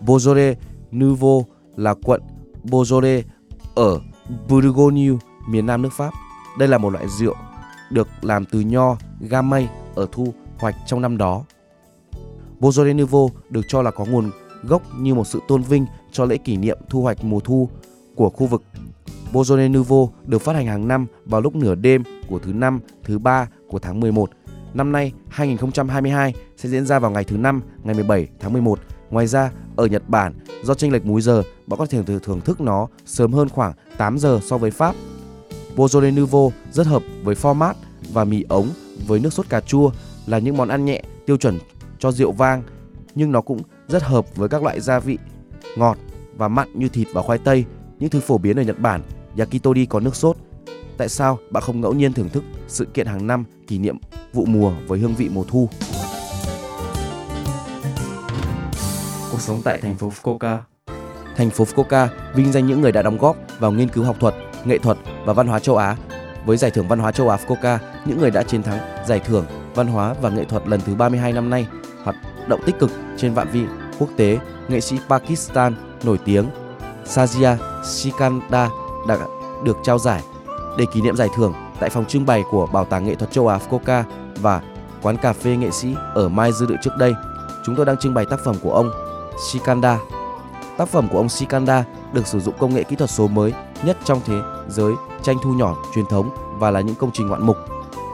Beaujolais Nouveau là quận Beaujolais ở Bourgogne, miền nam nước Pháp. Đây là một loại rượu được làm từ nho Gamay ở thu hoạch trong năm đó. Beaujolais Nouveau được cho là có nguồn gốc như một sự tôn vinh cho lễ kỷ niệm thu hoạch mùa thu của khu vực. Beaujolais Nouveau được phát hành hàng năm vào lúc nửa đêm của thứ năm, thứ ba của tháng 11. Năm nay 2022 sẽ diễn ra vào ngày thứ năm, ngày 17 tháng 11. Ngoài ra, ở Nhật Bản, do chênh lệch múi giờ, bạn có thể thưởng thức nó sớm hơn khoảng 8 giờ so với Pháp. Beaujolais Nouveau rất hợp với format và mì ống với nước sốt cà chua là những món ăn nhẹ tiêu chuẩn cho rượu vang, nhưng nó cũng rất hợp với các loại gia vị ngọt và mặn như thịt và khoai tây, những thứ phổ biến ở Nhật Bản. Yakitori có nước sốt. Tại sao bạn không ngẫu nhiên thưởng thức sự kiện hàng năm kỷ niệm vụ mùa với hương vị mùa thu? Cuộc sống tại thành phố Fukuoka. Thành phố Fukuoka vinh danh những người đã đóng góp vào nghiên cứu học thuật, nghệ thuật và văn hóa châu Á. Với giải thưởng văn hóa châu Á Fukuoka, những người đã chiến thắng giải thưởng văn hóa và nghệ thuật lần thứ 32 năm nay, hoạt động tích cực trên phạm vi quốc tế, nghệ sĩ Pakistan nổi tiếng Sajia Sikanda đã được trao giải để kỷ niệm giải thưởng tại phòng trưng bày của Bảo tàng nghệ thuật châu Á Fukuoka và quán cà phê nghệ sĩ ở Mai Dư Đự trước đây. Chúng tôi đang trưng bày tác phẩm của ông Sikanda. Tác phẩm của ông Sikanda được sử dụng công nghệ kỹ thuật số mới nhất trong thế giới tranh thu nhỏ truyền thống và là những công trình ngoạn mục.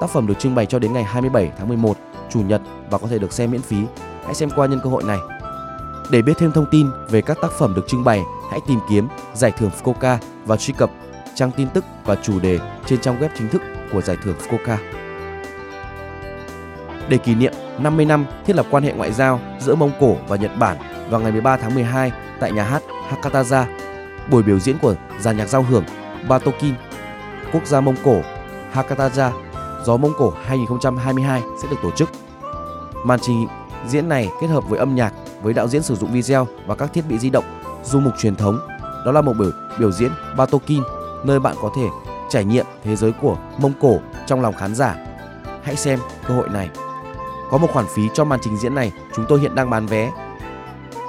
Tác phẩm được trưng bày cho đến ngày 27 tháng 11, Chủ nhật và có thể được xem miễn phí. Hãy xem qua nhân cơ hội này. Để biết thêm thông tin về các tác phẩm được trưng bày, hãy tìm kiếm giải thưởng Fukuoka và truy cập trang tin tức và chủ đề trên trang web chính thức của giải thưởng Fukuoka. Để kỷ niệm 50 năm thiết lập quan hệ ngoại giao giữa Mông Cổ và Nhật Bản vào ngày 13 tháng 12 tại nhà hát Hakataza, buổi biểu diễn của dàn nhạc giao hưởng Batokin, quốc gia Mông Cổ Hakataza Gió Mông Cổ 2022 sẽ được tổ chức. Màn trình diễn này kết hợp với âm nhạc, với đạo diễn sử dụng video và các thiết bị di động, du mục truyền thống. Đó là một buổi biểu diễn Batokin, nơi bạn có thể trải nghiệm thế giới của Mông Cổ trong lòng khán giả. Hãy xem cơ hội này. Có một khoản phí cho màn trình diễn này, chúng tôi hiện đang bán vé.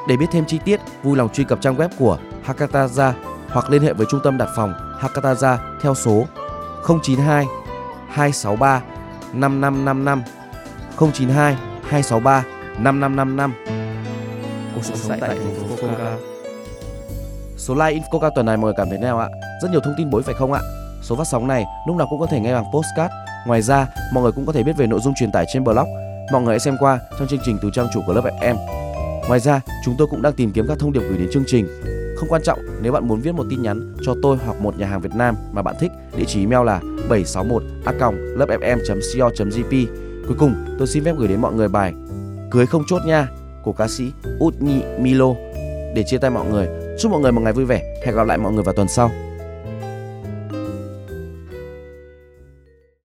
Để biết thêm chi tiết, vui lòng truy cập trang web của Hakataza hoặc liên hệ với trung tâm đặt phòng Hakataza theo số 092 263 5555 092 263 5555. Cuộc sống tại thành phố Fukuoka. Số like Infoca tuần này mọi người cảm thấy thế nào ạ? Rất nhiều thông tin bối phải không ạ? Số phát sóng này lúc nào cũng có thể nghe bằng postcard. Ngoài ra, mọi người cũng có thể biết về nội dung truyền tải trên blog. Mọi người hãy xem qua trong chương trình từ trang chủ của lớp FM. Ngoài ra, chúng tôi cũng đang tìm kiếm các thông điệp gửi đến chương trình. Không quan trọng nếu bạn muốn viết một tin nhắn cho tôi hoặc một nhà hàng Việt Nam mà bạn thích, địa chỉ email là 761 a lớpfm.co.jp. Cuối cùng, tôi xin phép gửi đến mọi người bài Cưới không chốt nha của ca sĩ Út Milo để chia tay mọi người. Chúc mọi người một ngày vui vẻ. Hẹn gặp lại mọi người vào tuần sau.